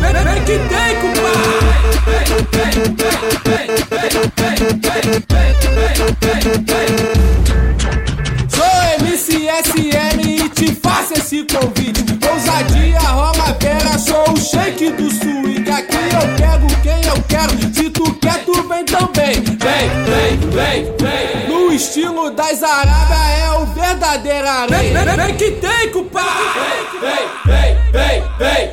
Vem que tem, vem, Sou MCSM e te faço esse convite. vem, vem, vem, vem, vem, shake do vem, Aqui eu vem, quem eu quero. Se tu quer, tu vem também. Vem, vem, vem, vem. No estilo vem, vem, é o vem, vem, Vem, vem, vem que tem, vem, Vem, vem, vem, vem.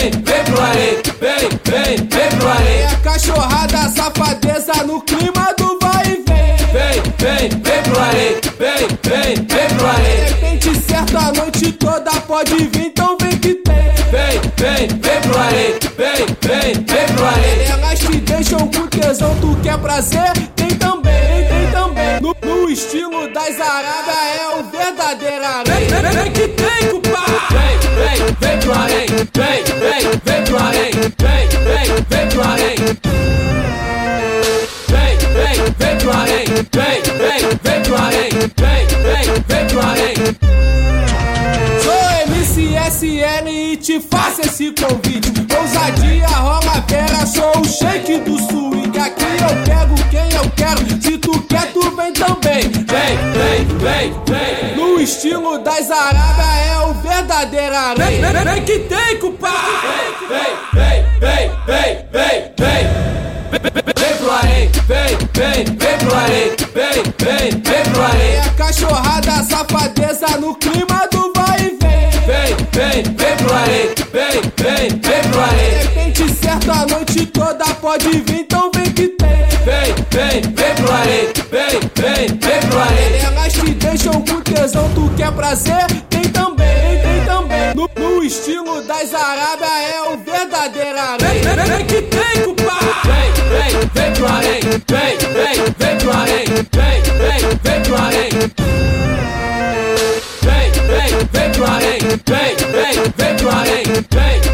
Vem, vem, pro arém, vem, vem, vem pro arém. É cachorrada, safadeza no clima do vai e vem. Vem, vem, vem pro arém, vem, vem, vem pro arém. De repente certo a noite toda pode vir, então vem que tem. Vem, vem, vem pro arém, vem, vem, vem pro arém. Elas te deixam com tesão, tu quer prazer? Tem também, tem também. No, no estilo das Arábias é o verdadeiro. Vem, vem arém. Sou MCSN e te faço esse convite. Ousadia, rola vera, sou o shake do swing. Aqui eu pego quem eu quero. Se tu quer, tu vem também. Vem, vem, vem, vem. No estilo das Arábias é o verdadeiro areia. Vem, vem, vem que tem, culpado. Vem, vem, vem, vem, vem, vem. Vem pro arém, vem, vem, vem pro arém, vem, vem, vem pro arém. É cachorrada, safadeza no clima do vai e vem. Vem, vem, vem pro arém, vem, vem, vem pro arém. De repente certo a noite toda pode vir, então vem que tem. Vem, vem, vem pro arém, vem, vem, vem pro arém. Elas te deixam com tesão, tu quer prazer? Tem também, tem também. No, no estilo das Arábias é o verdadeiro arém. Vem, vem, vem que tem, culpado. Vem, vem, bang.